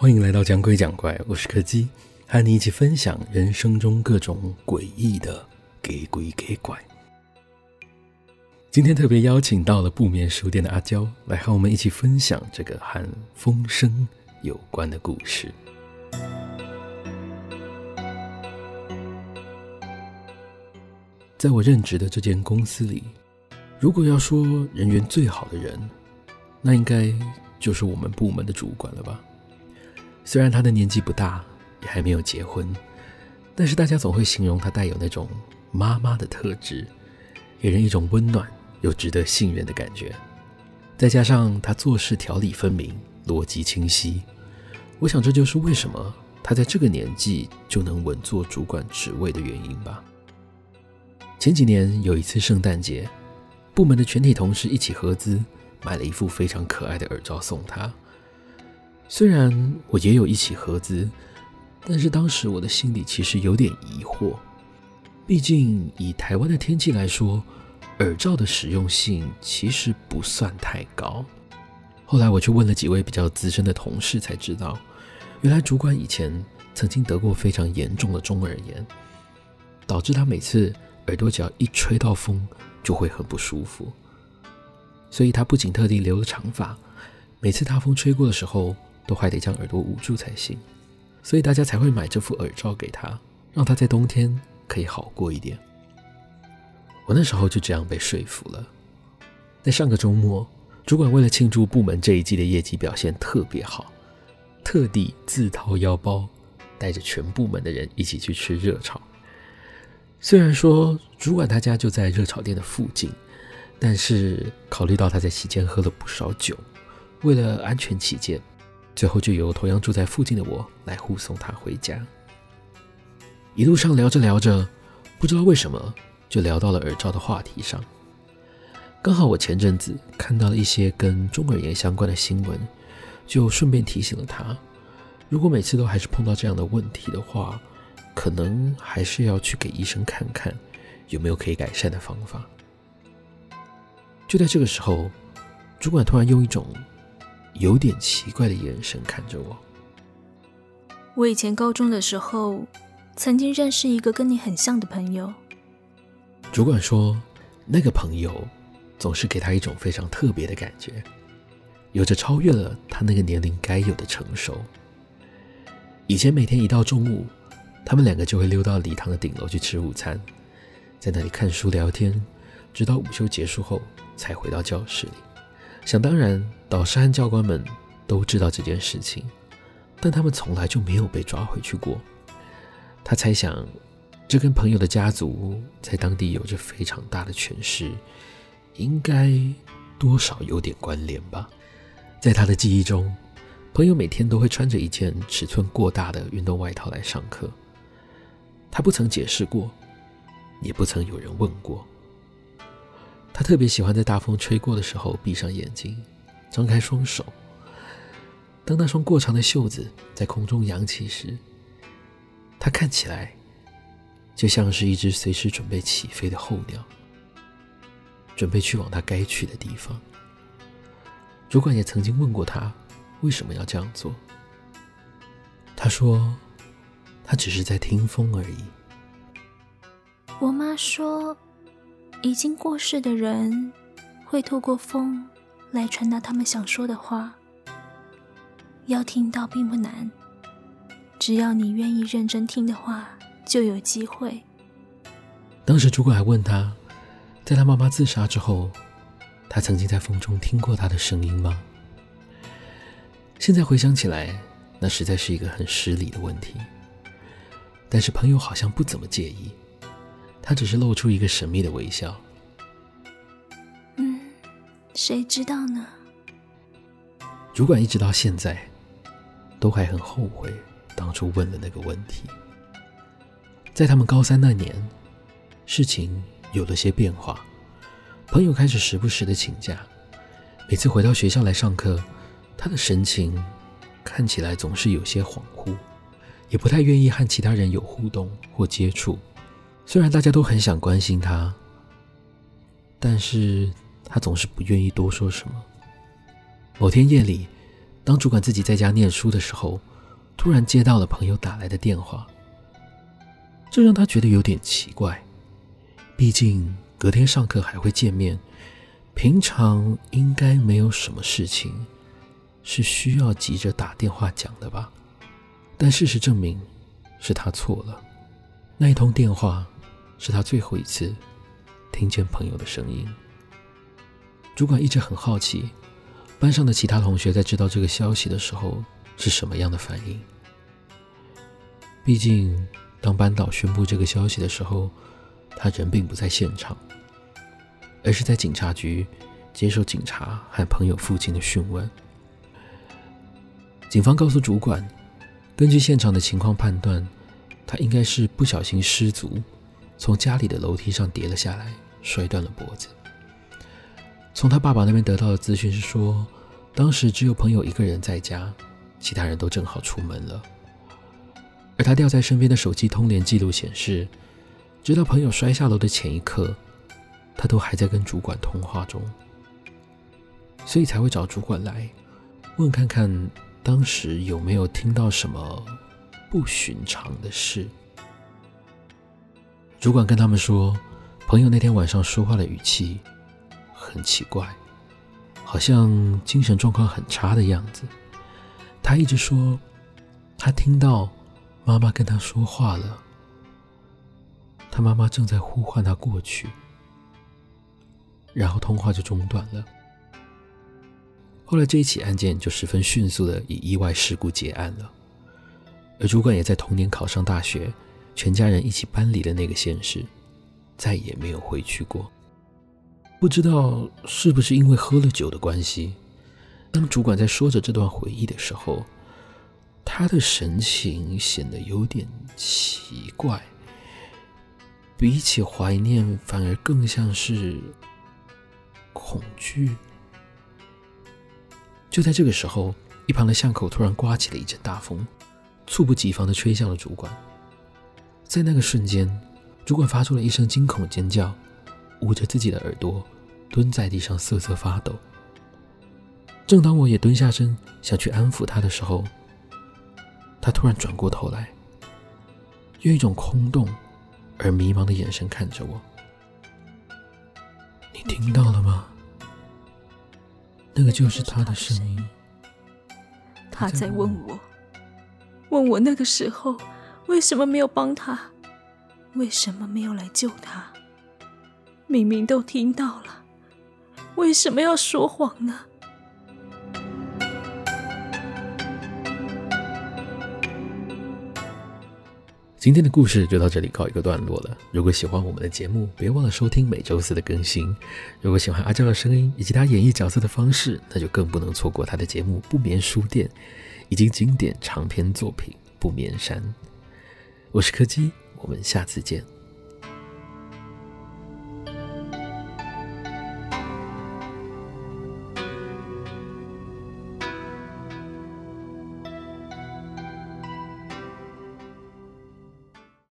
欢迎来到讲鬼讲怪，我是柯基，和你一起分享人生中各种诡异的给鬼给怪。今天特别邀请到了不眠书店的阿娇，来和我们一起分享这个和风声有关的故事。在我任职的这间公司里，如果要说人缘最好的人，那应该就是我们部门的主管了吧。虽然他的年纪不大，也还没有结婚，但是大家总会形容他带有那种妈妈的特质，给人一种温暖又值得信任的感觉。再加上他做事条理分明，逻辑清晰，我想这就是为什么他在这个年纪就能稳坐主管职位的原因吧。前几年有一次圣诞节，部门的全体同事一起合资。买了一副非常可爱的耳罩送他。虽然我也有一起合资，但是当时我的心里其实有点疑惑。毕竟以台湾的天气来说，耳罩的实用性其实不算太高。后来我去问了几位比较资深的同事，才知道，原来主管以前曾经得过非常严重的中耳炎，导致他每次耳朵只要一吹到风，就会很不舒服。所以他不仅特地留了长发，每次大风吹过的时候，都还得将耳朵捂住才行。所以大家才会买这副耳罩给他，让他在冬天可以好过一点。我那时候就这样被说服了。在上个周末，主管为了庆祝部门这一季的业绩表现特别好，特地自掏腰包，带着全部门的人一起去吃热炒。虽然说主管他家就在热炒店的附近。但是考虑到他在期间喝了不少酒，为了安全起见，最后就由同样住在附近的我来护送他回家。一路上聊着聊着，不知道为什么就聊到了耳罩的话题上。刚好我前阵子看到了一些跟中耳炎相关的新闻，就顺便提醒了他，如果每次都还是碰到这样的问题的话，可能还是要去给医生看看，有没有可以改善的方法。就在这个时候，主管突然用一种有点奇怪的眼神看着我。我以前高中的时候，曾经认识一个跟你很像的朋友。主管说，那个朋友总是给他一种非常特别的感觉，有着超越了他那个年龄该有的成熟。以前每天一到中午，他们两个就会溜到礼堂的顶楼去吃午餐，在那里看书聊天，直到午休结束后。才回到教室里，想当然，导师和教官们都知道这件事情，但他们从来就没有被抓回去过。他猜想，这跟朋友的家族在当地有着非常大的权势，应该多少有点关联吧。在他的记忆中，朋友每天都会穿着一件尺寸过大的运动外套来上课，他不曾解释过，也不曾有人问过。他特别喜欢在大风吹过的时候闭上眼睛，张开双手。当那双过长的袖子在空中扬起时，他看起来就像是一只随时准备起飞的候鸟，准备去往他该去的地方。主管也曾经问过他为什么要这样做，他说他只是在听风而已。我妈说。已经过世的人会透过风来传达他们想说的话，要听到并不难，只要你愿意认真听的话，就有机会。当时主管还问他，在他妈妈自杀之后，他曾经在风中听过她的声音吗？现在回想起来，那实在是一个很失礼的问题。但是朋友好像不怎么介意。他只是露出一个神秘的微笑。嗯，谁知道呢？主管一直到现在都还很后悔当初问了那个问题。在他们高三那年，事情有了些变化，朋友开始时不时的请假。每次回到学校来上课，他的神情看起来总是有些恍惚，也不太愿意和其他人有互动或接触。虽然大家都很想关心他，但是他总是不愿意多说什么。某天夜里，当主管自己在家念书的时候，突然接到了朋友打来的电话，这让他觉得有点奇怪。毕竟隔天上课还会见面，平常应该没有什么事情是需要急着打电话讲的吧？但事实证明是他错了。那一通电话是他最后一次听见朋友的声音。主管一直很好奇，班上的其他同学在知道这个消息的时候是什么样的反应。毕竟，当班导宣布这个消息的时候，他人并不在现场，而是在警察局接受警察和朋友父亲的讯问。警方告诉主管，根据现场的情况判断，他应该是不小心失足，从家里的楼梯上跌了下来，摔断了脖子。从他爸爸那边得到的资讯是说，当时只有朋友一个人在家，其他人都正好出门了。而他掉在身边的手机通联记录显示，直到朋友摔下楼的前一刻，他都还在跟主管通话中，所以才会找主管来问看看当时有没有听到什么不寻常的事。主管跟他们说，朋友那天晚上说话的语气。很奇怪，好像精神状况很差的样子。他一直说，他听到妈妈跟他说话了，他妈妈正在呼唤他过去，然后通话就中断了。后来这一起案件就十分迅速的以意外事故结案了，而主管也在同年考上大学，全家人一起搬离了那个县市，再也没有回去过。不知道是不是因为喝了酒的关系，当主管在说着这段回忆的时候，他的神情显得有点奇怪，比起怀念，反而更像是恐惧。就在这个时候，一旁的巷口突然刮起了一阵大风，猝不及防地吹向了主管。在那个瞬间，主管发出了一声惊恐尖叫。捂着自己的耳朵，蹲在地上瑟瑟发抖。正当我也蹲下身想去安抚他的时候，他突然转过头来，用一种空洞而迷茫的眼神看着我。你听到了吗？那个就是他的声音。他在问我，问我那个时候为什么没有帮他，为什么没有来救他。明明都听到了，为什么要说谎呢？今天的故事就到这里告一个段落了。如果喜欢我们的节目，别忘了收听每周四的更新。如果喜欢阿娇的声音以及他演绎角色的方式，那就更不能错过他的节目《不眠书店》以及经典长篇作品《不眠山》。我是柯基，我们下次见。